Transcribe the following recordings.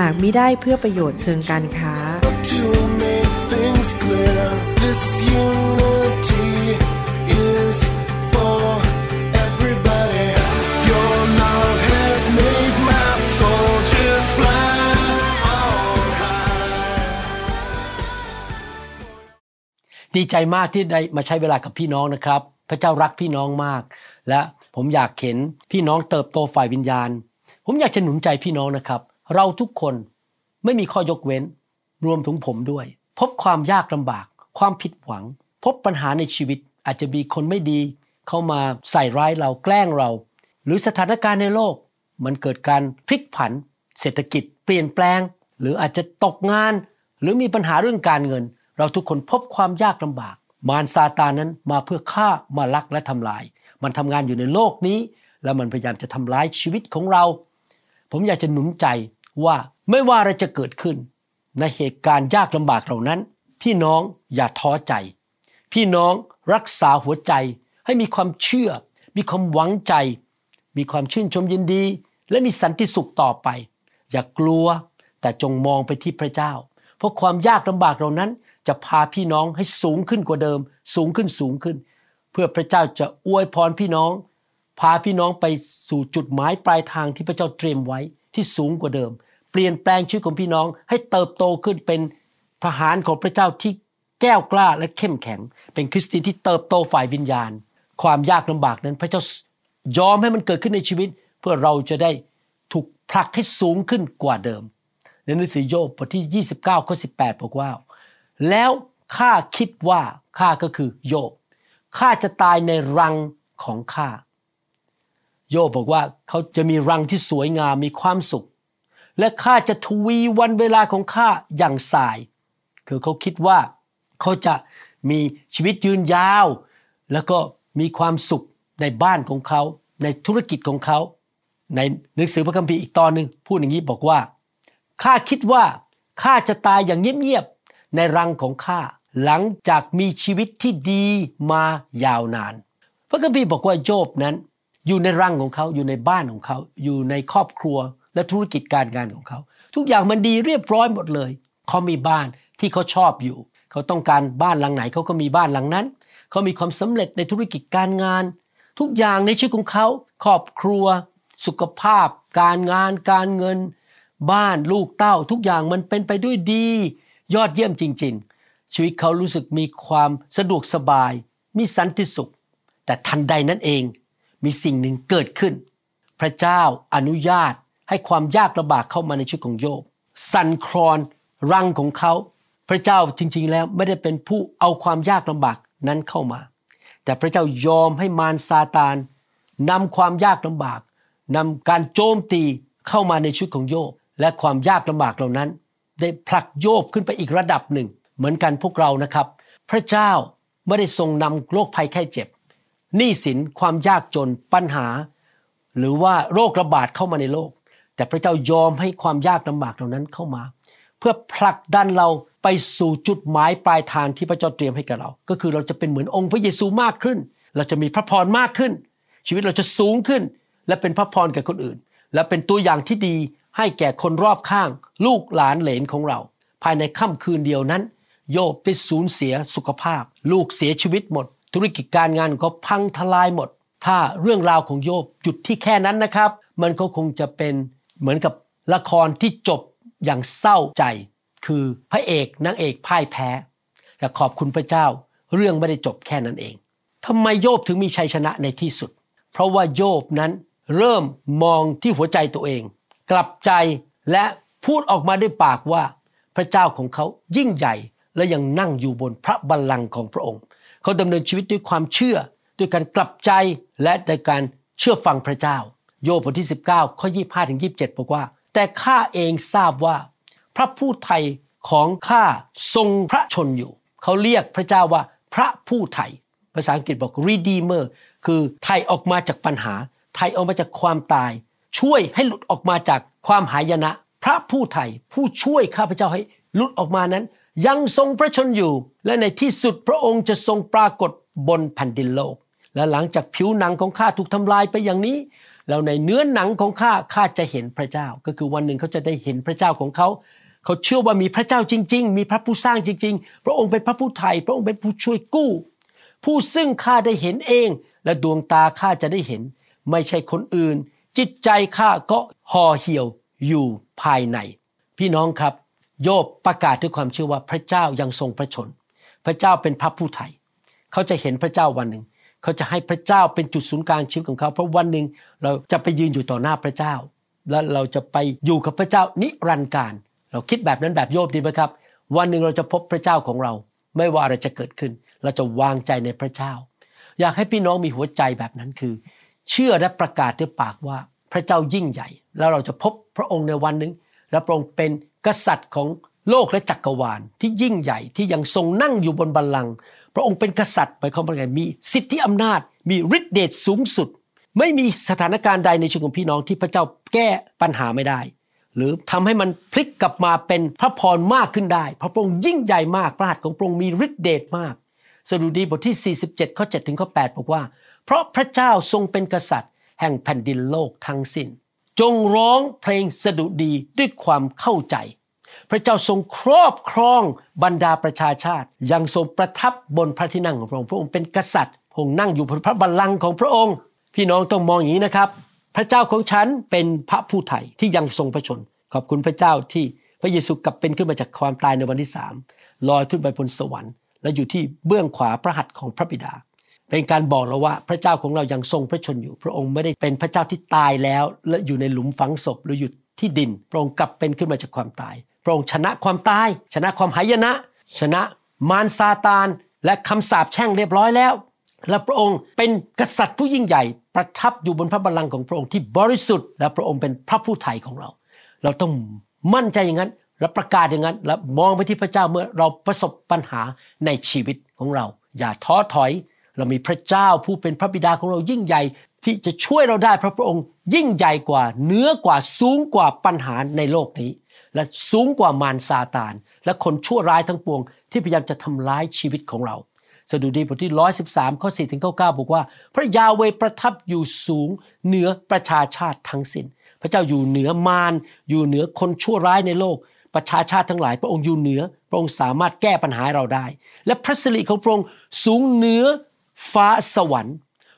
หากมิได้เพื่อประโยชน์เชิงการค้า to make things clear. This unity is for everybody. Your love has made my soldiers fly on high. ดีใจมากที่ได้มาใช้เวลากับพี่น้องนะครับ พระเจ้ารักพี่น้องมาก และผมอยากเห็นพี่น้องเติบโตฝ่ายวิญญาณ ผมอยากจะหนุนใจพี่น้องนะครับ เราทุกคนไม่มีข้อยกเว้น รวมถึงผมด้วย พบความยากลำบาก ความผิดหวัง พบปัญหาในชีวิตอาจจะมีคนไม่ดี เข้ามาใส่ร้ายเราแกล้งเรา หรือสถานการณ์ในโลก มันเกิดการพลิกผัน เศรษฐกิจเปลี่ยนแปลง หรืออาจจะตกงาน หรือมีปัญหาเรื่องการเงิน เราทุกคนพบความยากลำบาก มารซาตานนั้นมาเพื่อฆ่ามาลักและทำลาย มันทำงานอยู่ในโลกนี้ แล้วมันพยายามจะทำร้ายชีวิตของเรา ผมอยากจะหนุนใจ ว่าไม่ว่าอะไรจะเกิดขึ้น ในเหตุการณ์ยากลำบากเหล่านั้น พี่น้องอย่าท้อใจ พี่น้องรักษาหัวใจให้มีความเชื่อ มีความหวังใจ มีความชื่นชมยินดี และมีสันติสุขต่อไป อย่ากลัวแต่จงมองไปที่พระเจ้า เพราะความยากลำบากเหล่านั้น จะพาพี่น้องให้สูงขึ้นกว่าเดิม สูงขึ้นสูงขึ้น เพื่อพระเจ้าจะอวยพรพี่น้อง พาพี่น้องไปสู่จุดหมายปลายทางที่พระเจ้าเตรียมไว้ที่สูงกว่าเดิม ปลี่ยนแปลงชีวิตของพี่น้อง ให้เติบโตขึ้นเป็นทหารของพระเจ้าที่แก้วกล้าและเข้มแข็ง เป็นคริสเตียนที่เติบโตฝ่ายวิญญาณ ความยากลำบากนั้น พระเจ้ายอมให้มันเกิดขึ้นในชีวิต เพื่อเราจะได้ถูกผลักให้สูงขึ้นกว่าเดิม ในหนังสือโยบบทที่ 29ข้อ18 บอกว่า แล้วข้าคิดว่าข้าก็คือโยบข้าจะตายในรังของข้าโยบบอกว่าเขาจะมีรังที่สวยงามมีความสุข และข้าจะทวีวันเวลาของข้าอย่างสาย คือเขาคิดว่าเขาจะมีชีวิตยืนยาว แล้วก็มีความสุขในบ้านของเขา ในธุรกิจของเขา ในหนังสือพระคัมภีร์อีกตอนหนึ่งพูดอย่างนี้บอกว่าข้าคิดว่าข้าจะตายอย่างเงียบๆในรังของข้าหลังจากมีชีวิตที่ดีมายาวนาน พระคัมภีร์บอกว่าโยบนั้น อยู่ในรังของเขาอยู่ในบ้านของเขา อยู่ในครอบครัว และธุรกิจการงานของเขา ทุกอย่างมันดีเรียบร้อยหมดเลย เขามีบ้านที่เขาชอบอยู่ เขาต้องการบ้านหลังไหนเขาก็มีบ้านหลังนั้น เขามีความสำเร็จในธุรกิจการงาน ทุกอย่างในชีวิตของเขาครอบครัว สุขภาพ การงาน การเงิน บ้านลูกเต้า ทุกอย่างมันเป็นไปด้วยดี ยอดเยี่ยมจริง ๆ ชีวิตเขารู้สึกมีความสะดวกสบาย มีสันติสุข แต่ทันใดนั้นเองมีสิ่งหนึ่งเกิดขึ้น พระเจ้าอนุญาต ให้ความยากลำบากเข้ามาในชีวิตของโยบ สั่นคลอนรังของเขา พระเจ้าจริง ๆ แล้วไม่ได้เป็นผู้เอาความยากลำบากนั้นเข้ามา แต่พระเจ้ายอมให้มารซาตานนำความยากลำบากนำการโจมตีเข้ามาในชีวิตของโยบ และความยากลำบากเหล่านั้น ได้ผลักโยบขึ้นไปอีกระดับหนึ่ง เหมือนกันพวกเรานะครับ พระเจ้าไม่ได้ทรงนำโรคภัยไข้เจ็บหนี้สินความยากจนปัญหา หรือว่าโรคระบาดเข้ามาในโลก แต่พระเจ้ายอมให้ความยากลำบากเหล่านั้นเข้ามา เพื่อผลักดันเราไปสู่จุดหมายปลายทางที่พระเจ้าเตรียมให้กับเรา ก็คือเราจะเป็นเหมือนองค์พระเยซูมากขึ้น เราจะมีพระพรมากขึ้น ชีวิตเราจะสูงขึ้น และเป็นพระพรแก่คนอื่น และเป็นตัวอย่างที่ดีให้แก่คนรอบข้าง ลูกหลานเหลนของเรา ภายในค่ำคืนเดียวนั้น โยบได้สูญเสียสุขภาพ ลูกเสียชีวิตหมด ธุรกิจการงานของเขาพังทลายหมด ถ้าเรื่องราวของโยบหยุดที่แค่นั้นนะครับ มันก็คงจะเป็น เหมือนกับละครที่จบอย่างเศร้าใจ คือพระเอกนางเอกพ่ายแพ้ แต่ขอบคุณพระเจ้า เรื่องไม่ได้จบแค่นั้นเองทำไมโยบถึงมีชัยชนะในที่สุด เพราะว่าโยบนั้นเริ่มมองที่หัวใจตัวเอง กลับใจและพูดออกมาด้วยปากว่า พระเจ้าของเขายิ่งใหญ่และยังนั่งอยู่บนพระบัลลังก์ของพระองค์ เขาดำเนินชีวิตด้วยความเชื่อ ด้วยการกลับใจและในการเชื่อฟังพระเจ้า โยบบทที่ 19 ข้อ 25 ถึง 27 บอกว่า แต่ข้าเองทราบว่า พระผู้ไทยของข้าทรงพระชนอยู่ เขาเรียกพระเจ้าว่าพระผู้ไทย ภาษาอังกฤษบอก redeemer คือไทยออกมาจากปัญหา ไทยออกมาจากความตาย ช่วยให้หลุดออกมาจากความหายนะ พระผู้ไทยผู้ช่วยข้าพเจ้าให้หลุดออกมานั้น ยังทรงพระชนอยู่ และในที่สุดพระองค์จะทรงปรากฏบนแผ่นดินโลก และหลังจากผิวหนังของข้าถูกทำลายไปอย่างนี้ แล้วในเนื้อหนังของข้าข้าจะเห็นพระเจ้า ก็คือวันหนึ่งเขาจะได้เห็นพระเจ้าของเขาเขาเชื่อว่ามีพระเจ้าจริง ๆ มีพระผู้สร้างจริง ๆ พระองค์เป็นพระผู้ไทยพระองค์เป็นผู้ช่วยกู้ ผู้ซึ่งข้าได้เห็นเอง และดวงตาข้าจะได้เห็น ไม่ใช่คนอื่น จิตใจข้าก็ห่อเหี่ยวอยู่ภายใน พี่น้องครับ โยบประกาศด้วยความเชื่อว่าพระเจ้ายังทรงพระชน พระเจ้าเป็นพระผู้ไทยเขาจะเห็นพระเจ้าวันหนึ่ง เขาจะให้พระเจ้าเป็นจุดศูนย์กลางชีวิตของเขา เพราะวันหนึ่งเราจะไปยืนอยู่ต่อหน้าพระเจ้า และเราจะไปอยู่กับพระเจ้านิรันดร์การ เราคิดแบบนั้นแบบโยบดีไหมครับ วันหนึ่งเราจะพบพระเจ้าของเรา ไม่ว่าอะไรจะเกิดขึ้น เราจะวางใจในพระเจ้า อยากให้พี่น้องมีหัวใจแบบนั้นคือ เชื่อและประกาศด้วยปากว่าพระเจ้ายิ่งใหญ่ แล้วเราจะพบพระองค์ในวันหนึ่งและพระองค์เป็นกษัตริย์ของโลกและจักรวาลที่ยิ่งใหญ่ที่ยังทรงนั่งอยู่บนบัลลังก์ พระองค์เป็นกษัตริย์หมายความว่าไงมีสิทธิอำนาจ มีฤทธิเดชสูงสุด ไม่มีสถานการณ์ใดในชีวิตของพี่น้องที่พระเจ้าแก้ปัญหาไม่ได้ หรือทำให้มันพลิกกลับมาเป็นพระพรมากขึ้นได้ พระองค์ยิ่งใหญ่มากพระหัตถ์ของพระองค์มีฤทธิเดชมากสดุดีบทที่ 47 ข้อ 7 ถึงข้อ 8 บอกว่า เพราะพระเจ้าทรงเป็นกษัตริย์ แห่งแผ่นดินโลกทั้งสิ้น จงร้องเพลงสดุดีด้วยความเข้าใจ พระเจ้าทรงครอบครองบรรดาประชาชาติ ยังทรงประทับบนพระที่นั่งของพระองค์พระองค์เป็นกษัตริย์พระองค์นั่งอยู่บนพระบัลลังก์ของพระองค์ พี่น้องต้องมองอย่างนี้นะครับ พระเจ้าของฉันเป็นพระผู้ไถ่ที่ยังทรงพระชน ขอบคุณพระเจ้าที่พระเยซูกลับเป็นขึ้นมาจากความตายในวันที่สามลอยขึ้นไปบนสวรรค์ และอยู่ที่เบื้องขวาพระหัตถ์ของพระบิดา เป็นการบอกเราว่าพระเจ้าของเรายังทรงพระชนอยู่ พระองค์ไม่ได้เป็นพระเจ้าที่ตายแล้ว และอยู่ในหลุมฝังศพหรืออยู่ที่ดิน พระองค์กลับเป็นขึ้นมาจากความตาย พระองค์ชนะความตาย ชนะความหายนะ ชนะมารซาตาน และคำสาปแช่งเรียบร้อยแล้ว และพระองค์เป็นกษัตริย์ผู้ยิ่งใหญ่ ประทับอยู่บนพระบัลลังก์ของพระองค์ที่บริสุทธิ์และพระองค์เป็นพระผู้ไถ่ของเรา เราต้องมั่นใจอย่างนั้นและประกาศอย่างนั้น และมองไปที่พระเจ้าเมื่อเราประสบปัญหาในชีวิตของเรา อย่าท้อถอย เรามีพระเจ้าผู้เป็นพระบิดาของเรายิ่งใหญ่ที่จะช่วยเราได้เพราะพระองค์ยิ่งใหญ่กว่าเหนือกว่าสูงกว่าปัญหาในโลกนี้ และสูงกว่ามารซาตาน และคนชั่วร้ายทั้งปวง ที่พยายามจะทำร้ายชีวิตของเราสดุดีบทที่ 113 ข้อ 4 ถึงข้อ9บอกว่า พระยาเวประทับอยู่สูงเหนือประชาชาติทั้งสิน้น พระเจ้าอยู่เหนือมารอยู่เหนือคนชั่วร้ายในโลก ประชาชาติทั้งหลาย พระองค์อยู่เหนือ พระองค์สามารถแก้ปัญหาเราได้ และพระสิริของพระองค์สูงเหนือฟ้าสวรรค์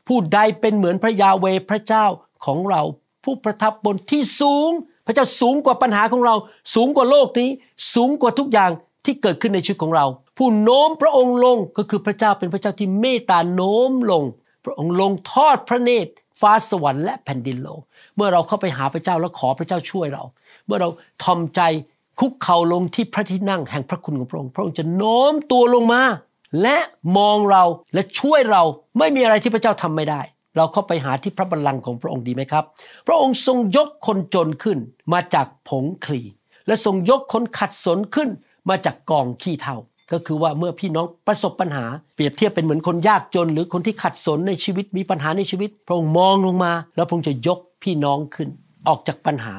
ผู้ใดเป็นเหมือนพระยาเวพระเจ้าของเรา ผู้ประทับบนที่สูง พระเจ้าสูงกว่าปัญหาของเรา สูงกว่าโลกนี้ สูงกว่าทุกอย่างที่เกิดขึ้นในชีวิตของเรา ผู้โน้มพระองค์ลงก็คือพระเจ้าเป็นพระเจ้าที่เมตตาโน้มลง พระองค์ลงทอดพระเนตรฟ้าสวรรค์และแผ่นดินโลก เมื่อเราเข้าไปหาพระเจ้าแล้วขอพระเจ้าช่วยเรา เมื่อเราทอมใจคุกเข่าลงที่พระที่นั่งแห่งพระคุณของพระองค์ พระองค์จะโน้มตัวลงมา และมองเราและช่วยเราไม่มีอะไรที่พระเจ้าทำไม่ได้ เราเข้าไปหาที่พระบัลลังก์ของพระองค์ดีไหมครับ พระองค์ทรงยกคนจนขึ้นมาจากผงคลี และทรงยกคนขัดสนขึ้นมาจากกองขี้เถ้าก็คือว่าเมื่อพี่น้องประสบปัญหา เปรียบเทียบเป็นเหมือนคนยากจน หรือคนที่ขัดสนในชีวิตมีปัญหาในชีวิต พระองค์มองลงมา แล้วพระองค์จะยกพี่น้องขึ้น ออกจากปัญหา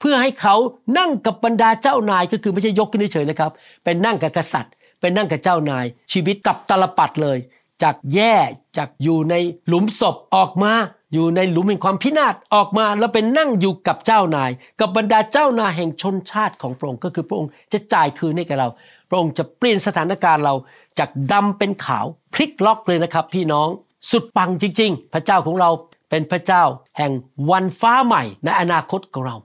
เพื่อให้เขานั่งกับบรรดาเจ้านายก็คือไม่ใช่ยกขึ้นเฉยๆนะครับเป็นนั่งกับกษัตริย์เป็นนั่งกับเจ้านาย ชีวิตกับตลปัดเลย จากแย่จากอยู่ในหลุมศพออกมา อยู่ในหลุมแห่งความพินาศออกมาแล้วเป็นนั่งอยู่กับเจ้านาย กับบรรดาเจ้านายแห่งชนชาติของพระองค์ก็คือพระองค์จะจ่ายคืนให้แก่เรา พระองค์จะเปลี่ยนสถานการณ์เราจากดำเป็นขาวพลิกล็อกเลยนะครับ พี่น้องสุดปังจริง ๆ พระเจ้าของเราเป็นพระเจ้าแห่งวันฟ้าใหม่ในอนาคตของเรา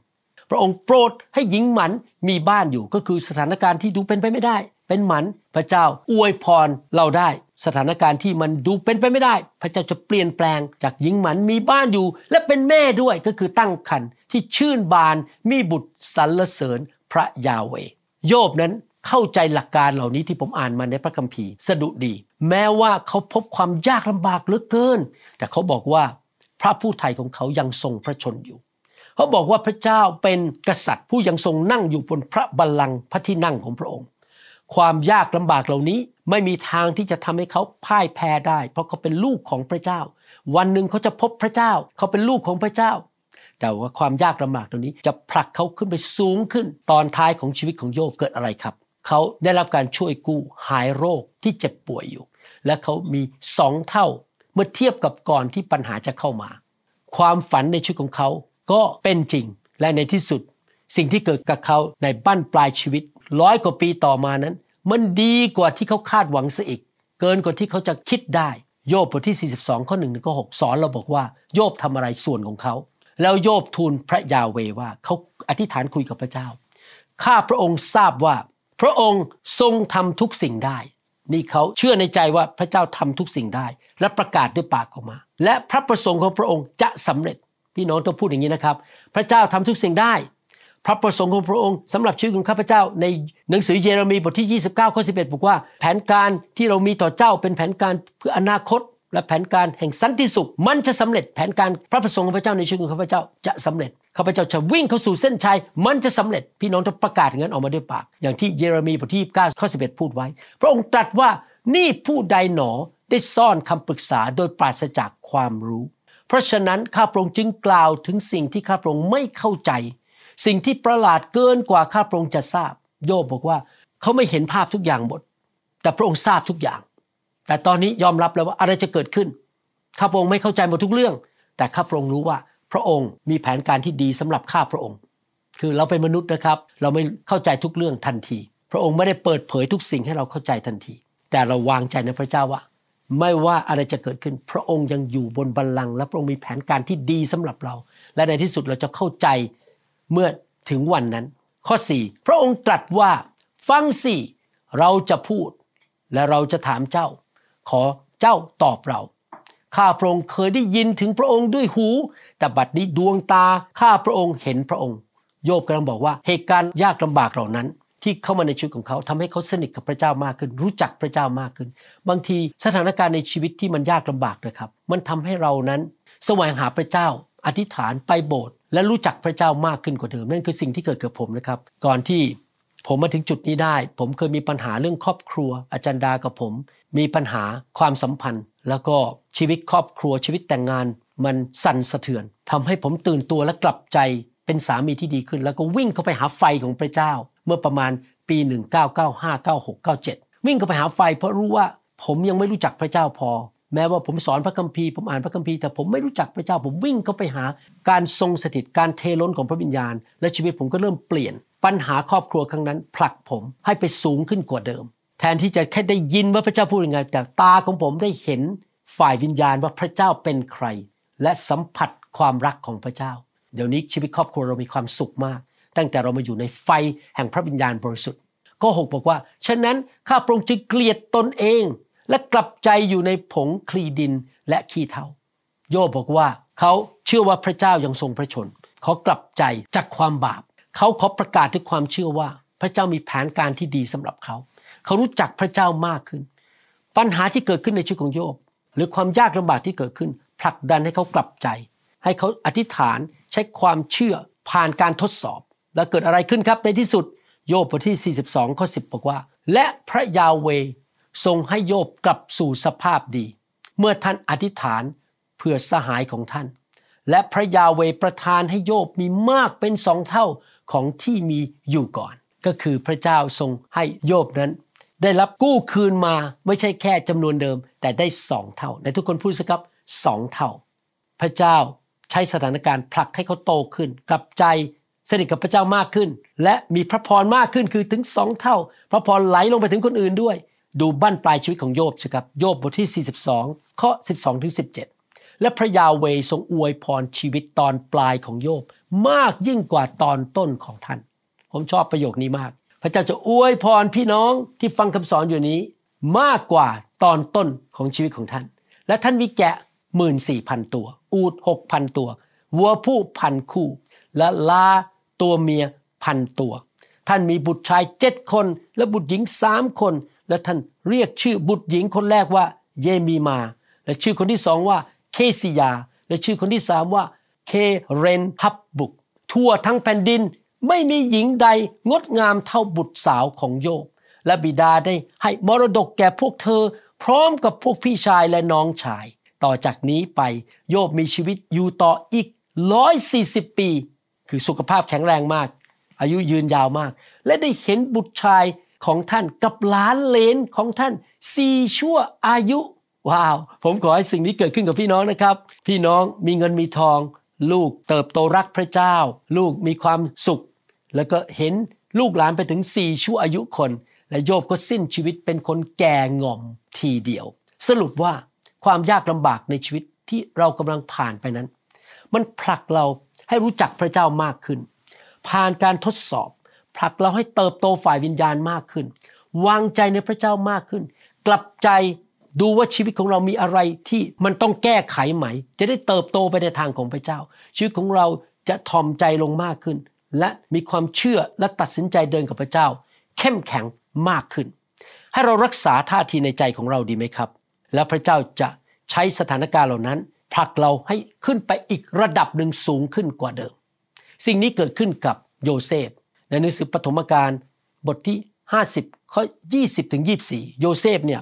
พระองค์โปรดให้หญิงหมันมีบ้านอยู่ก็คือสถานการณ์ที่ดูเป็นไปไม่ได้ เป็นหมันพระเจ้าอวยพรเราได้ สถานการณ์ที่มันดูเป็นไปไม่ได้ พระเจ้าจะเปลี่ยนแปลงจากหญิงหมันมีบ้านอยู่ และเป็นแม่ด้วยก็คือตั้งครรภ์ที่ชื่นบานมีบุตรสรรเสริญพระยาเวโยบนั้นเข้าใจหลักการเหล่านี้ที่ผมอ่านมาในพระคัมภีร์สะดุดี แม้ว่าเขาพบความยากลำบากเหลือเกิน แต่เขาบอกว่าพระผู้ไทยของเขายังทรงพระชนอยู่เขาบอกว่าพระเจ้าเป็นกษัตริย์ผู้ยังทรงนั่งอยู่บนพระบัลลังก์พระที่นั่งของพระองค์ ความยากลำบากเหล่านี้ไม่มีทางที่จะทำให้เขาพ่ายแพ้ได้ เพราะเขาเป็นลูกของพระเจ้า วันหนึ่งเขาจะพบพระเจ้า เขาเป็นลูกของพระเจ้า แต่ว่าความยากลำบากเหล่านี้จะผลักเขาขึ้นไปสูงขึ้น ตอนท้ายของชีวิตของโยบเกิดอะไรครับ เขาได้รับการช่วยกู้หายโรคที่เจ็บป่วยอยู่ และเขามีสองเท่าเมื่อเทียบกับก่อนที่ปัญหาจะเข้ามา ความฝันในชีวิตของเขาก็เป็นจริง และในที่สุด สิ่งที่เกิดกับเขาในบั้นปลายชีวิต ร้อยกว่าปีต่อมานั้น มันดีกว่าที่เขาคาดหวังซะอีก เกินกว่าที่เขาจะคิดได้ โยบบทที่ 42 ข้อ1ถึงข้อ6สอนเราบอกว่าโยบทำอะไรส่วนของเขา แล้วโยบทูลพระยาเวว่าเขาอธิษฐานคุยกับพระเจ้าข้าพระองค์ทราบว่า พระองค์ทรงทำทุกสิ่งได้ นี่เขาเชื่อในใจว่าพระเจ้าทำทุกสิ่งได้ และประกาศด้วยปากออกมา และพระประสงค์ของพระองค์จะสำเร็จพี่น้องต้องพูดอย่างนี้นะครับ พระเจ้าทำทุกสิ่งได้ พระประสงค์ของพระองค์สำหรับชีวิตของข้าพเจ้า ในหนังสือเยเรมีบทที่ 29ข้อ11บอกว่า แผนการที่เรามีต่อเจ้าเป็นแผนการเพื่ออนาคต และแผนการแห่งสันติสุข มันจะสำเร็จแผนการพระประสงค์ของพระเจ้าในชีวิตของข้าพเจ้าจะสำเร็จข้าพเจ้าจะวิ่งเข้าสู่เส้นชัย มันจะสำเร็จพี่น้องต้องประกาศอย่างนั้นออกมาด้วยปาก อย่างที่เยเรมีบทที่29ข้อ11 พูดไว้ พระองค์ตรัสว่านี่ผู้ใดหนอได้ซ่อนคำปรึกษาโดยปราศจากความรู้ เพราะฉะนั้นข้าพระองค์จึงกล่าวถึงสิ่งที่ข้าพระองค์ไม่เข้าใจ สิ่งที่ประหลาดเกินกว่าข้าพระองค์จะทราบ โยบบอกว่า เขาไม่เห็นภาพทุกอย่างหมด แต่พระองค์ทราบทุกอย่าง แต่ตอนนี้ยอมรับแล้วว่าอะไรจะเกิดขึ้น ข้าพระองค์ไม่เข้าใจหมดทุกเรื่อง แต่ข้าพระองค์รู้ว่า พระองค์มีแผนการที่ดีสำหรับข้าพระองค์ คือเราเป็นมนุษย์นะครับ เราไม่เข้าใจทุกเรื่องทันที พระองค์ไม่ได้เปิดเผยทุกสิ่งให้เราเข้าใจทันที แต่เราวางใจในพระเจ้าว่าไม่ว่าอะไรจะเกิดขึ้น พระองค์ยังอยู่บนบัลลังก์และพระองค์มีแผนการที่ดีสำหรับเรา และในที่สุดเราจะเข้าใจ เมื่อถึงวันนั้น ข้อ 4 พระองค์ตรัสว่าฟังสิเราจะพูด และเราจะถามเจ้า ขอเจ้าตอบเราข้าพระองค์เคยได้ยินถึงพระองค์ด้วยหู แต่บัดนี้ดวงตาข้าพระองค์เห็นพระองค์ โยบกำลังบอกว่าเหตุการณ์ยากลำบากเหล่านั้น ที่เข้ามาในชีวิตของเขาทำให้เขาสนิทกับพระเจ้ามากขึ้น รู้จักพระเจ้ามากขึ้น บางทีสถานการณ์ในชีวิตที่มันยากลำบากนะครับ มันทำให้เรานั้น แสวงหาพระเจ้า อธิษฐานไปโบสถ์ และรู้จักพระเจ้ามากขึ้นกว่าเดิมนั่นคือสิ่งที่เกิดกับผมนะครับ ก่อนที่ผมมาถึงจุดนี้ได้ ผมเคยมีปัญหาเรื่องครอบครัว อาจารย์ดากับผม มีปัญหาความสัมพันธ์ แล้วก็ชีวิตครอบครัวชีวิตแต่งงาน มันสั่นสะเทือนทำให้ผมตื่นตัวและกลับใจเป็นสามีที่ดีขึ้น แล้วก็วิ่งเข้าไปหาไฟของพระเจ้า เมื่อประมาณปี 1995 96 97 วิ่งเข้าไปหาไฟเพราะรู้ว่าผมยังไม่รู้จักพระเจ้าพอ แม้ว่าผมสอนพระคัมภีร์ผมอ่านพระคัมภีร์แต่ผมไม่รู้จักพระเจ้าผมวิ่งเข้าไปหาการทรงสถิตการเทล้นของพระวิญญาณ และชีวิตผมก็เริ่มเปลี่ยน ปัญหาครอบครัวครั้งนั้น ผลักผมให้ไปสูงขึ้นกว่าเดิม แทนที่จะแค่ได้ยินว่าพระเจ้าพูดยังไงแต่ตาของผมได้เห็นฝ่ายวิญญาณว่าพระเจ้าเป็นใคร และสัมผัสความรักของพระเจ้า เดี๋ยวนี้ชีวิตครอบครัวเรามีความสุขมาก ตั้งแต่เรามาอยู่ในไฟแห่งพระวิญญาณบริสุทธิ์ข้อ6บอกว่าฉะนั้นข้าพระองค์จึงเกลียดตนเอง และกลับใจอยู่ในผงคลีดินและขี้เถ้าโยบบอกว่าเขาเชื่อว่าพระเจ้ายังทรงพระชนเขากลับใจจากความบาป เขาขอประกาศด้วยความเชื่อว่า พระเจ้ามีแผนการที่ดีสำหรับเขา เขารู้จักพระเจ้ามากขึ้น ปัญหาที่เกิดขึ้นในชีวิตของโยบ หรือความยากลำบากที่เกิดขึ้น ผลักดันให้เขากลับใจ ให้เขาอธิษฐานใช้ความเชื่อผ่านการทดสอบ แล้วเกิดอะไรขึ้นครับในที่สุด โยบบทที่ 42ข้อ10 บอกว่า และพระยาเว ทรงให้โยบกลับสู่สภาพดี เมื่อท่านอธิษฐานเพื่อสหายของท่าน และพระยาเวประทานให้โยบมีมากเป็นสองเท่าของที่มีอยู่ก่อน ก็คือพระเจ้าทรงให้โยบนั้น ได้รับกู้คืนมาไม่ใช่แค่จำนวนเดิม แต่ได้สองเท่าในทุกคนพูดสิครับสองเท่า พระเจ้าใช้สถานการณ์ผลักให้เขาโตขึ้น กลับใจสนิทกับพระเจ้ามากขึ้น และมีพระพรมากขึ้นคือถึงสองเท่า พระพรไหลลงไปถึงคนอื่นด้วย ดูบั้นปลายชีวิตของโยบสิครับโยบบทที่ 42 ข้อ 12ถึง17 และพระยาเวทรงอวยพรชีวิตตอนปลายของโยบมากยิ่งกว่าตอนต้นของท่าน ผมชอบประโยคนี้มาก พระเจ้าจะอวยพรพี่น้องที่ฟังคำสอนอยู่นี้ มากกว่าตอนต้นของชีวิตของท่าน และท่านมีแกะหมื่นสี่พันตัว อูดหกพันตัว วัวผู้พันคู่ และลาตัวเมียพันตัว ท่านมีบุตรชายเจ็ดคน และบุตรหญิงสามคน และท่านเรียกชื่อบุตรหญิงคนแรกว่าเยมีมา และชื่อคนที่สองว่าเคซิยา และชื่อคนที่สามว่าเคเรนฮับบุก ทั่วทั้งแผ่นดินไม่มีหญิงใดงดงามเท่าบุตรสาวของโยบ และบิดาได้ให้มรดกแก่พวกเธอ พร้อมกับพวกพี่ชายและน้องชาย ต่อจากนี้ไปโยบมีชีวิตอยู่ต่ออีก 140 ปี คือสุขภาพแข็งแรงมาก อายุยืนยาวมาก และได้เห็นบุตรชาย ของท่านกับหลานเลนของท่านสี่ชั่วอายุ ว้าว ผมขอให้สิ่งนี้เกิดขึ้นกับพี่น้องนะครับ พี่น้องมีเงินมีทอง ลูกเติบโตรักพระเจ้า ลูกมีความสุข แล้วก็เห็นลูกหลานไปถึงสี่ชั่วอายุคน และโยบก็สิ้นชีวิตเป็นคนแก่ง่อมทีเดียว สรุปว่าความยากลำบากในชีวิตที่เรากำลังผ่านไปนั้น มันผลักเราให้รู้จักพระเจ้ามากขึ้น ผ่านการทดสอบ ผลักเราให้เติบโตฝ่ายวิญญาณมากขึ้น วางใจในพระเจ้ามากขึ้น กลับใจดูว่าชีวิตของเรามีอะไรที่มันต้องแก้ไขไหม จะได้เติบโตไปในทางของพระเจ้า ชีวิตของเราจะทอมใจลงมากขึ้น และมีความเชื่อและตัดสินใจเดินกับพระเจ้า เข้มแข็งมากขึ้น ให้เรารักษาท่าทีในใจของเราดีไหมครับ แล้วพระเจ้าจะใช้สถานการณ์เหล่านั้นผลักเราให้ขึ้นไปอีกระดับหนึ่งสูงขึ้นกว่าเดิม สิ่งนี้เกิดขึ้นกับโยเซฟ ในหนังสือปฐมกาลบทที่ 50ข้อ20ถึง24 โยเซฟเนี่ย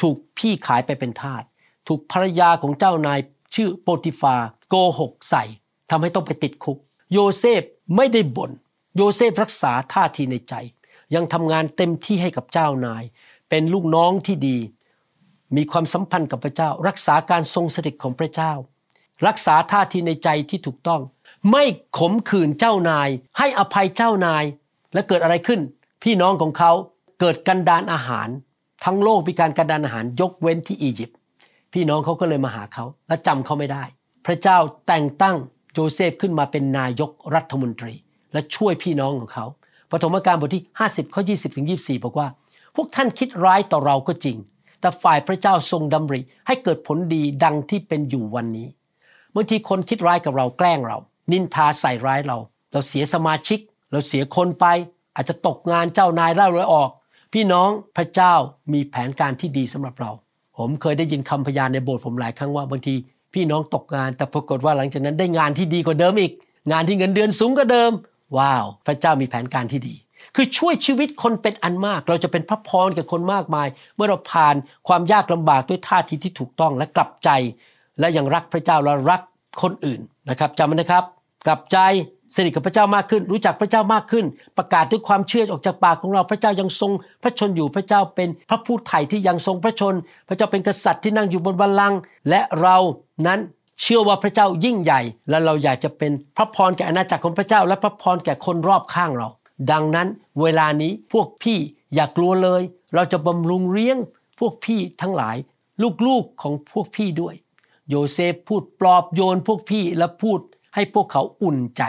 ถูกพี่ขายไปเป็นทาสถูกภรรยาของเจ้านายชื่อโปติฟาโกหกใส่ทำให้ต้องไปติดคุก โยเซฟไม่ได้บน่นโยเซฟรักษาท่าทีในใจ ยังทำงานเต็มที่ให้กับเจ้านาย เป็นลูกน้องที่ดี มีความสัมพันธ์กับพระเจ้า รักษาการทรงสถิตของพระเจ้า รักษาท่าทีในใจที่ถูกต้อง ไม่ขมขื่นเจ้านาย ให้อภัยเจ้านาย และเกิดอะไรขึ้น พี่น้องของเขาเกิดกันดานอาหาร ทั้งโลกมีการกันดานอาหารยกเว้นที่อียิปต์พี่น้องเขาก็เลยมาหาเขาและจำเขาไม่ได้ พระเจ้าแต่งตั้งโจเซฟขึ้นมาเป็นนายกรัฐมนตรี และช่วยพี่น้องของเขาปฐมกาลบทที่ 50ข้อ20ถึง24 บอกว่า พวกท่านคิดร้ายต่อเราก็จริง แต่ฝ่ายพระเจ้าทรงดำริให้เกิดผลดีดังที่เป็นอยู่วันนี้บางทีคนคิดร้ายกับเราแกล้งเรา นินทาใส่ร้ายเรา เราเสียสมาชิก เราเสียคนไป อาจจะตกงานเจ้านายเล่าเลยออก พี่น้องพระเจ้ามีแผนการที่ดีสำหรับเรา ผมเคยได้ยินคำพยานในโบสถ์ผมหลายครั้งว่าบางที พี่น้องตกงานแต่ปรากฏว่าหลังจากนั้นได้งานที่ดีกว่าเดิมอีก งานที่เงินเดือนสูงกว่าเดิม ว้าว พระเจ้ามีแผนการที่ดี คือช่วยชีวิตคนเป็นอันมาก เราจะเป็นพระพรกับคนมากมาย เมื่อเราผ่านความยากลำบากด้วยท่าทีที่ถูกต้องและกลับใจ และยังรักพระเจ้าและรักคนอื่นนะครับจำไว้นะครับ กลับใจสนิทกับพระเจ้ามากขึ้น รู้จักพระเจ้ามากขึ้น ประกาศด้วยความเชื่อออกจากปากของเราพระเจ้ายังทรงพระชนอยู่พระเจ้าเป็นพระผู้ไถ่ที่ยังทรงพระชน พระเจ้าเป็นกษัตริย์ที่นั่งอยู่บนบัลลังก์และเรานั้นเชื่อว่าพระเจ้ายิ่งใหญ่ และเราอยากจะเป็นพระพรแก่อาณาจักรของพระเจ้า และพระพรแก่คนรอบข้างเรา ดังนั้นเวลานี้พวกพี่อย่ากลัวเลย เราจะบำรุงเลี้ยงพวกพี่ทั้งหลาย ลูกๆของพวกพี่ด้วย โยเซฟพูดปลอบโยนพวกพี่และพูด ให้พวกเขาอุ่นใจ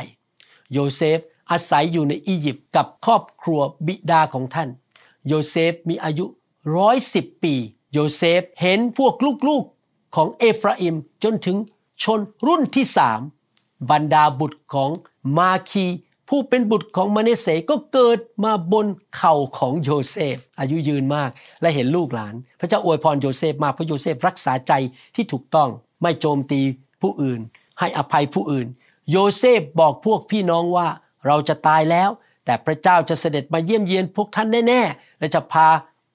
โยเซฟอาศัยอยู่ในอียิปต์กับครอบครัวบิดาของท่าน โยเซฟมีอายุร้อยสิบปี โยเซฟเห็นพวกลูกๆของเอฟราอิมจนถึงชนรุ่นที่สามบรรดาบุตรของมาคีร์ ผู้เป็นบุตรของมนัสเสห์ก็เกิดมาบนเข่าของโยเซฟ อายุยืนมากและเห็นลูกหลาน พระเจ้าอวยพรโยเซฟมากเพราะโยเซฟรักษาใจที่ถูกต้องไม่โจมตีผู้อื่น ให้อภัยผู้อื่น โยเซฟบอกพวกพี่น้องว่าเราจะตายแล้ว แต่พระเจ้าจะเสด็จมาเยี่ยมเยียนพวกท่านแน่ๆและจะพา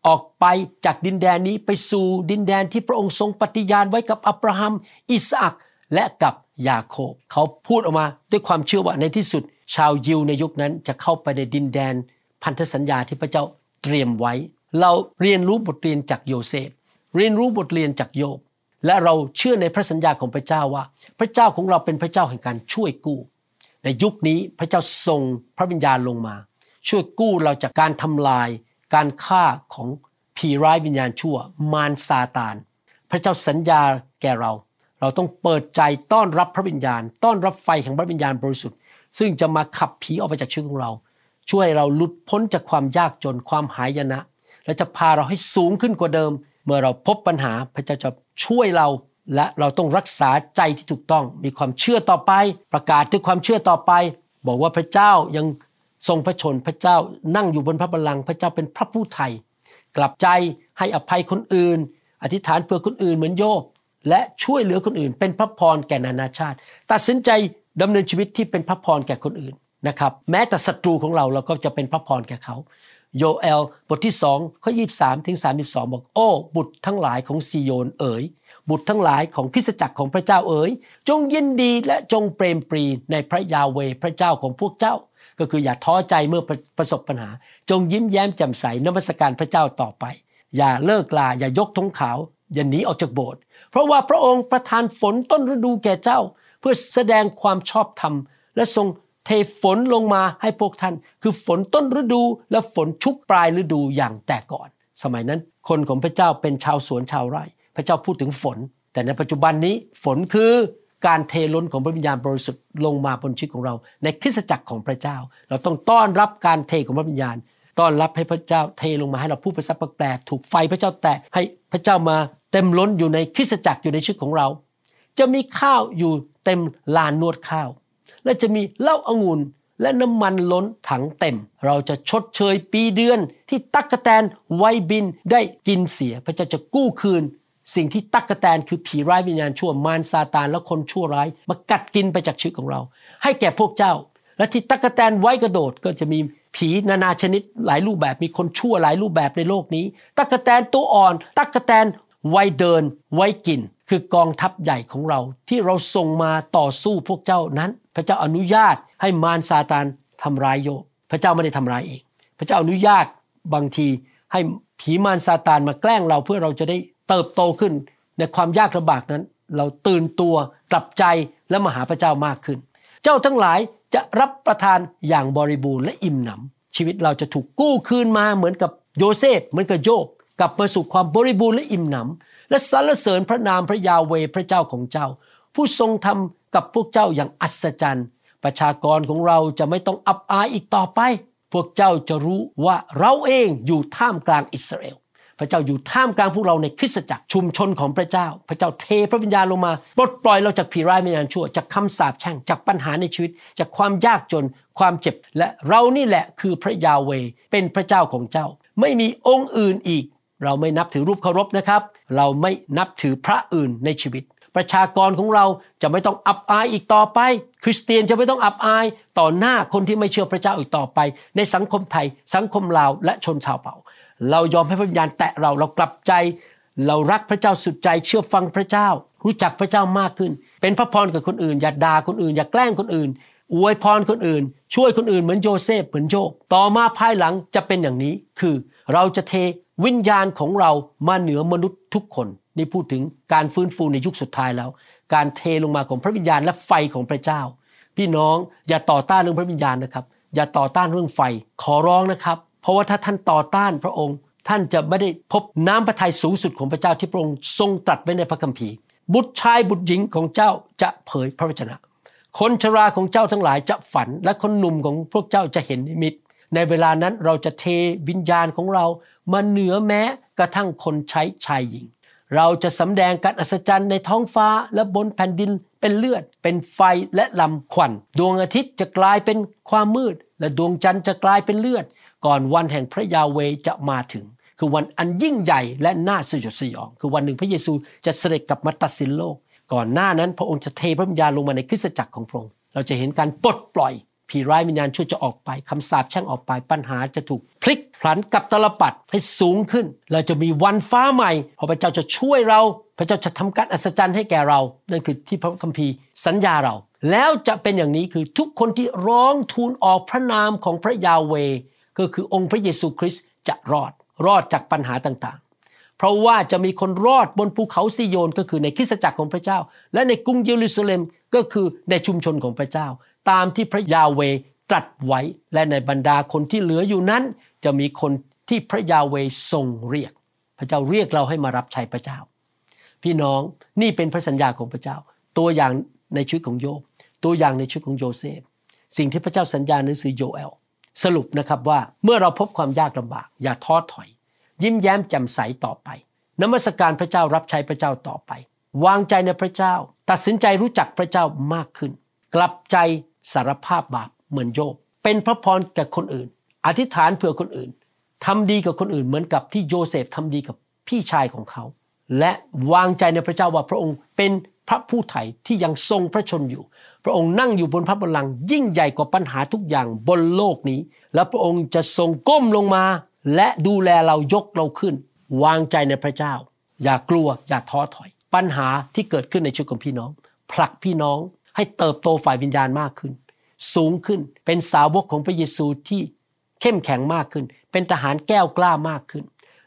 ออกไปจากดินแดนนี้ไปสู่ดินแดนที่พระองค์ทรงปฏิญาณไว้กับอับราฮัม อิสอัคและกับยาโคบ เขาพูดออกมาด้วยความเชื่อว่าในที่สุด ชาวยิวในยุคนั้นจะเข้าไปในดินแดน พันธสัญญาที่พระเจ้าเตรียมไว้ เราเรียนรู้บทเรียนจากโยเซฟ เรียนรู้บทเรียนจากโยบ และเราเชื่อในพระสัญญาของพระเจ้าว่า พระเจ้าของเราเป็นพระเจ้าแห่งการช่วยกู้ ในยุคนี้พระเจ้าทรงพระวิญญาณลงมา ช่วยกู้เราจากการทำลาย การฆ่าของผีร้ายวิญญาณชั่ว มารซาตาน พระเจ้าสัญญาแก่เรา เราต้องเปิดใจต้อนรับพระวิญญาณ ต้อนรับไฟแห่งพระวิญญาณบริสุทธิ์ ซึ่งจะมาขับผีออกไปจากชีวิตของเรา ช่วยเราหลุดพ้นจากความยากจนความหายนะและจะพาเราให้สูงขึ้นกว่าเดิม เมื่อเราพบปัญหาพระเจ้าจะช่วยเรา และเราต้องรักษาใจที่ถูกต้อง มีความเชื่อต่อไป ประกาศด้วยความเชื่อต่อไป บอกว่าพระเจ้ายังทรงพระชนพระเจ้านั่งอยู่บนพระบัลลังก์พระเจ้าเป็นพระผู้ไทย กลับใจให้อภัยคนอื่น อธิษฐานเพื่อคนอื่นเหมือนโยบและช่วยเหลือคนอื่น เป็นพระพรแก่นานาชาติ ตัดสินใจดำเนินชีวิตที่เป็นพระพรแก่คนอื่นนะครับ แม้แต่ศัตรูของเราเราก็จะเป็นพระพรแก่เขา โยเอล บทที่2ข้อ23 ถึง 32 บอก โอ้ บุตรทั้งหลายของซีโยนเอ๋ย บุตรทั้งหลายของคริสจักรของพระเจ้าเอ๋ย จงยินดีและจงเปรมปรีในพระยาเวพระเจ้าของพวกเจ้า ก็คืออย่าท้อใจเมื่อประสบปัญหา จงยิ้มแย้มแจ่มใสนมัสการพระเจ้าต่อไป อย่าเลิกลา อย่ายกธงขาว อย่าหนีออกจากโบสถ์ เพราะว่าพระองค์ประทานฝนต้นฤดูแก่เจ้า เพื่อแสดงความชอบธรรมและทรง เทฝนลงมาให้พวกท่าน คือฝนต้นฤดูและฝนชุกปลายฤดูอย่างแต่ก่อน สมัยนั้นคนของพระเจ้าเป็นชาวสวนชาวไร่ พระเจ้าพูดถึงฝน แต่ในปัจจุบันนี้ฝนคือการเทล้นของพระวิญญาณบริสุทธิ์ลงมาบนชีวิตของเรา ในคริสตจักรของพระเจ้า เราต้องต้อนรับการเทของพระวิญญาณ ต้อนรับให้พระเจ้าเทลงมาให้เราพูดภาษาแปลกๆถูกไฟพระเจ้าแตะให้พระเจ้ามาเต็มล้นอยู่ในคริสตจักรอยู่ในชีวิตของเรา จะมีข้าวอยู่เต็มลานนวดข้าว และจะมีเหล้าอางุ่นและน้ำมันล้นถังเต็ม เราจะชดเชยปีเดือนที่ตักกะแตนไวบินได้กินเสีย พระเจ้าจะกู้คืน สิ่งที่ตักกะแตนคือผีร้ายวิญญาณชั่วมารซาตานและคนชั่วร้าย มากัดกินไปจากชีวิตของเรา ให้แก่พวกเจ้า และที่ตักกะแตนไว้กระโดดก็จะมีผีนานาชนิดหลายรูปแบบมีคนชั่วหลายรูปแบบในโลกนี้ ตักกะแตนตัวอ่อน ตักกะแตนไวเดินไวกิน คือกองทัพใหญ่ของเรา ที่เราส่งมาต่อสู้พวกเจ้านั้น พระเจ้าอนุญาตให้มารซาตานทำร้ายโยบพระเจ้าไม่ได้ทำร้ายเองพระเจ้าอนุญาตบางทีให้ผีมารซาตานมาแกล้งเราเพื่อเราจะได้เติบโตขึ้น ในความยากลำบากนั้น เราตื่นตัวกลับใจและมาหาพระเจ้ามากขึ้น เจ้าทั้งหลายจะรับประทานอย่างบริบูรณ์และอิ่มหนำชีวิตเราจะถูกกู้คืนมาเหมือนกับโยเซฟเหมือนกับโยบกลับมาสู่ความบริบูรณ์และอิ่มหนำและสรรเสริญพระนามพระยาเวพระเจ้าของเจ้า ผู้ทรงทำกับพวกเจ้าอย่างอัศจรรย์ ประชากรของเราจะไม่ต้องอับอายอีกต่อไป พวกเจ้าจะรู้ว่าเราเองอยู่ท่ามกลางอิสราเอลพระเจ้าอยู่ท่ามกลางพวกเราในคริสตจักรชุมชนของพระเจ้า พระเจ้าเทพระวิญญาณลงมาปลดปล่อยเราจากผีร้ายวิญญาณชั่วจากคำสาปแช่งจากปัญหาในชีวิต จากความยากจน ความเจ็บ และเรานี่แหละคือพระยาเวเป็นพระเจ้าของเจ้า ไม่มีองค์อื่นอีก เราไม่นับถือรูปเคารพนะครับ เราไม่นับถือพระอื่นในชีวิต ประชากรของเราจะไม่ต้องอับอายอีกต่อไป คริสเตียนจะไม่ต้องอับอายต่อหน้าคนที่ไม่เชื่อพระเจ้าอีกต่อไป ในสังคมไทย สังคมลาวและชนชาวเผ่า เรายอมให้พระวิญญาณแตะเราเรากลับใจ เรารักพระเจ้าสุดใจเชื่อฟังพระเจ้า รู้จักพระเจ้ามากขึ้น เป็นพระพรกับคนอื่น อย่าด่าคนอื่น อย่าแกล้งคนอื่นอวยพรคนอื่น ช่วยคนอื่นเหมือนโยเซฟเหมือนโยบต่อมาภายหลังจะเป็นอย่างนี้คือเราจะเท วิญญาณของเรามาเหนือมนุษย์ทุกคนนี่พูดถึงการฟื้นฟูในยุคสุดท้ายแล้ว การเทลงมาของพระวิญญาณและไฟของพระเจ้า พี่น้องอย่าต่อต้านเรื่องพระวิญญาณนะครับ อย่าต่อต้านเรื่องไฟขอร้องนะครับ เพราะว่าถ้าท่านต่อต้านพระองค์ ท่านจะไม่ได้พบน้ำพระทัยสูงสุดของพระเจ้าที่พระองค์ทรงตรัสไว้ในพระคัมภีร์ บุตรชายบุตรหญิงของเจ้าจะเผยพระวจนะ คนชราของเจ้าทั้งหลายจะฝันและคนหนุ่มของพวกเจ้าจะเห็นนิมิตในเวลานั้นเราจะเทวิญญาณของเรา มาเหนือแม้กระทั่งคนใช้ชายหญิง เราจะสำแดงการอัศจรรย์ในท้องฟ้าและบนแผ่นดินเป็นเลือด เป็นไฟและลำควัน ดวงอาทิตย์จะกลายเป็นความมืด และดวงจันทร์จะกลายเป็นเลือด ก่อนวันแห่งพระยาเวจะมาถึง คือวันอันยิ่งใหญ่และน่าสยดสยอง คือวันหนึ่งพระเยซูจะเสด็จกลับมาตัดสินโลก ก่อนหน้านั้นพระองค์จะเทพระวิญญาณลงมาในคริสตจักรของพระองค์เราจะเห็นการปลดปล่อย ผีร้ายวิญญาณชั่วจะออกไปคำสาปแช่งออกไปปัญหาจะถูกพลิกพลันกับตลปัดให้สูงขึ้น เราจะมีวันฟ้าใหม่พอพระเจ้าจะช่วยเรา พระเจ้าจะทำการอัศจรรย์ให้แก่เรา นั่นคือที่พระคัมภีร์สัญญาเรา แล้วจะเป็นอย่างนี้คือทุกคนที่ร้องทูลออกพระนามของพระยาเวก็คือองค์พระเยซูคริสต์จะรอดรอดจากปัญหาต่างๆ เพราะว่าจะมีคนรอดบนภูเขาซิโยนก็คือในคริสตจักรของพระเจ้า และในกรุงเยรูซาเล็มก็คือในชุมชนของพระเจ้า ตามที่พระยาเวตรัสไว้ และในบรรดาคนที่เหลืออยู่นั้น จะมีคนที่พระยาเวทรงเรียก พระเจ้าเรียกเราให้มารับใช้พระเจ้า พี่น้องนี่เป็นพระสัญญาของพระเจ้า ตัวอย่างในชีวิตของโยบ ตัวอย่างในชีวิตของโยเซฟ สิ่งที่พระเจ้าสัญญาในหนังสือโยเอลสรุปนะครับว่าเมื่อเราพบความยากลำบาก อย่าท้อถอย ยิ้มแย้มแจ่มใสต่อไปนมัสการพระเจ้ารับใช้พระเจ้าต่อไป วางใจในพระเจ้า ตัดสินใจรู้จักพระเจ้ามากขึ้น กลับใจ สารภาพบาปเหมือนโยบ เป็นพระพรแก่คนอื่น อธิษฐานเผื่อคนอื่นทำดีกับคนอื่นเหมือนกับที่โยเซฟทำดีกับพี่ชายของเขา และวางใจในพระเจ้าว่าพระองค์เป็นพระผู้ไถ่ที่ยังทรงพระชนอยู่ พระองค์นั่งอยู่บนพระบัลลังก์ยิ่งใหญ่กว่าปัญหาทุกอย่างบนโลกนี้ และพระองค์จะทรงก้มลงมา และดูแลเรายกเราขึ้น วางใจในพระเจ้า อย่ากลัวอย่าท้อถอย ปัญหาที่เกิดขึ้นในชีวิตของพี่น้อง ผลักพี่น้อง ให้เติบโตฝ่ายวิญญาณมากขึ้น สูงขึ้นเป็นสาวกของพระเยซูที่เข้มแข็งมากขึ้น เป็นทหารแก้วกล้ามากขึ้น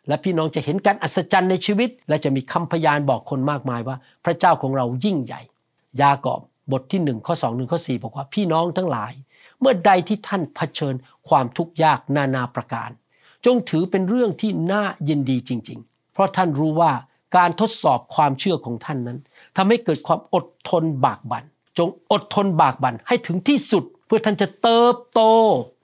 และพี่น้องจะเห็นการอัศจรรย์ในชีวิต และจะมีคำพยานบอกคนมากมายว่า พระเจ้าของเรายิ่งใหญ่ ยากอบบทที่หนึ่งข้อสองหนึ่งข้อสี่บอกว่าพี่น้องทั้งหลาย เมื่อใดที่ท่านเผชิญความทุกข์ยากนานาประการ จงถือเป็นเรื่องที่น่ายินดีจริง ๆ เพราะท่านรู้ว่าการทดสอบความเชื่อของท่านนั้นทำให้เกิดความอดทนบากบัน่น จงอดทนบากบั่นให้ถึงที่สุด เพื่อท่านจะเติบโต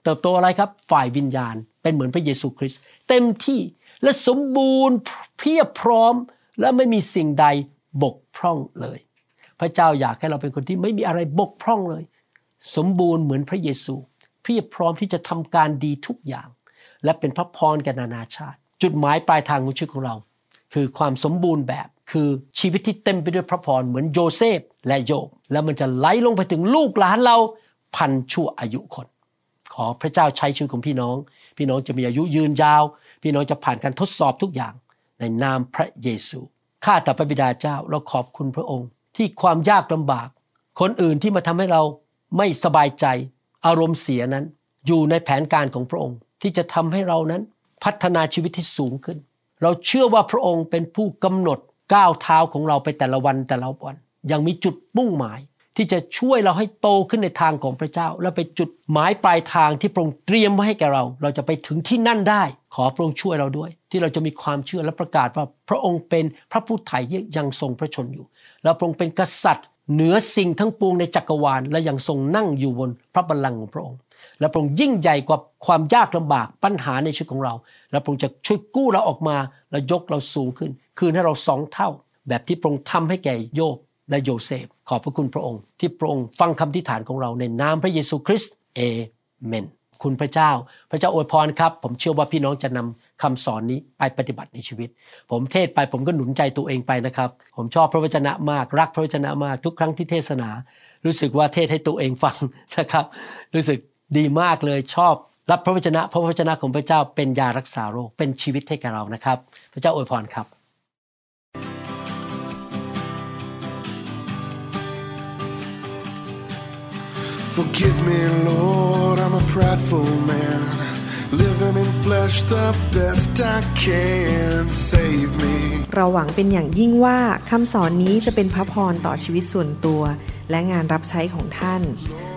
เติบโตอะไรครับ ฝ่ายวิญญาณ เป็นเหมือนพระเยซูคริสต์เต็มที่และสมบูรณ์เพียบพร้อมและไม่มีสิ่งใดบกพร่องเลย พระเจ้าอยากให้เราเป็นคนที่ไม่มีอะไรบกพร่องเลย สมบูรณ์เหมือนพระเยซู เพียบพร้อมที่จะทำการดีทุกอย่าง และเป็นพระพรแก่นานาชาติ จุดหมายปลายทางของชีวิตของเรา คือความสมบูรณ์แบบ คือชีวิตที่เต็มไปด้วยพระพรเหมือนโยเซฟและโยบแล้วมันจะไหลลงไปถึงลูกหลานเราพันชั่วอายุคน ขอพระเจ้าใช้ชีวิตของพี่น้อง พี่น้องจะมีอายุยืนยาว พี่น้องจะผ่านการทดสอบทุกอย่าง ในนามพระเยซูข้าแต่พระบิดาเจ้าเราขอบคุณพระองค์ ที่ความยากลำบาก คนอื่นที่มาทำให้เราไม่สบายใจ อารมณ์เสียนั้น อยู่ในแผนการของพระองค์ ที่จะทำให้เรานั้นพัฒนาชีวิตที่สูงขึ้น เราเชื่อว่าพระองค์เป็นผู้กำหนด ก้าวเท้าของเราไปแต่ละวันแต่ละวันยังมีจุดมุ่งหมาย ที่จะช่วยเราให้โตขึ้นในทางของพระเจ้า และไปจุดหมายปลายทางที่พระองค์เตรียมไว้ให้แก่เรา เราจะไปถึงที่นั่นได้ ขอพระองค์ช่วยเราด้วย ที่เราจะมีความเชื่อและประกาศว่าพระองค์เป็นพระผู้ไถ่ยังทรงพระชนอยู่ และพระองค์เป็นกษัตริย์เหนือสิ่งทั้งปวงในจักรวาลและยังทรงนั่งอยู่บนพระบัลลังก์ของพระองค์ และพระองค์ยิ่งใหญ่กว่าความยากลำบากปัญหาในชีวิตของเรา และพระองค์จะช่วยกู้เราออกมาและยกเราสูงขึ้น คืนให้เราสองเท่า แบบที่พระองค์ทำให้แก่โยบและโยเซฟ ขอบพระคุณพระองค์ ที่พระองค์ฟังคำทิฐานของเราในนามพระเยซูคริสต์เอเมนคุณพระเจ้า พระเจ้าอวยพรครับ ผมเชื่อว่าพี่น้องจะนำคำสอนนี้ไปปฏิบัติในชีวิต ผมเทศไปผมก็หนุนใจตัวเองไปนะครับ ผมชอบพระวจนะมาก รักพระวจนะมากทุกครั้งที่เทศนา รู้สึกว่าเทศให้ตัวเองฟังนะครับ รู้สึก ดีมากเลยชอบรับพระวจนะพระวจนะของพระเจ้าเป็นยารักษาโรคเป็นชีวิตให้แก่เรานะครับ พระเจ้าอวยพรครับ Forgive me, Lord, I'm a prideful man. Living in flesh the best I can. Save me. เราหวังเป็นอย่างยิ่งว่าคำสอนนี้จะเป็นพระพรต่อชีวิตส่วนตัว และงานรับใช้ของท่าน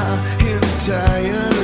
my entire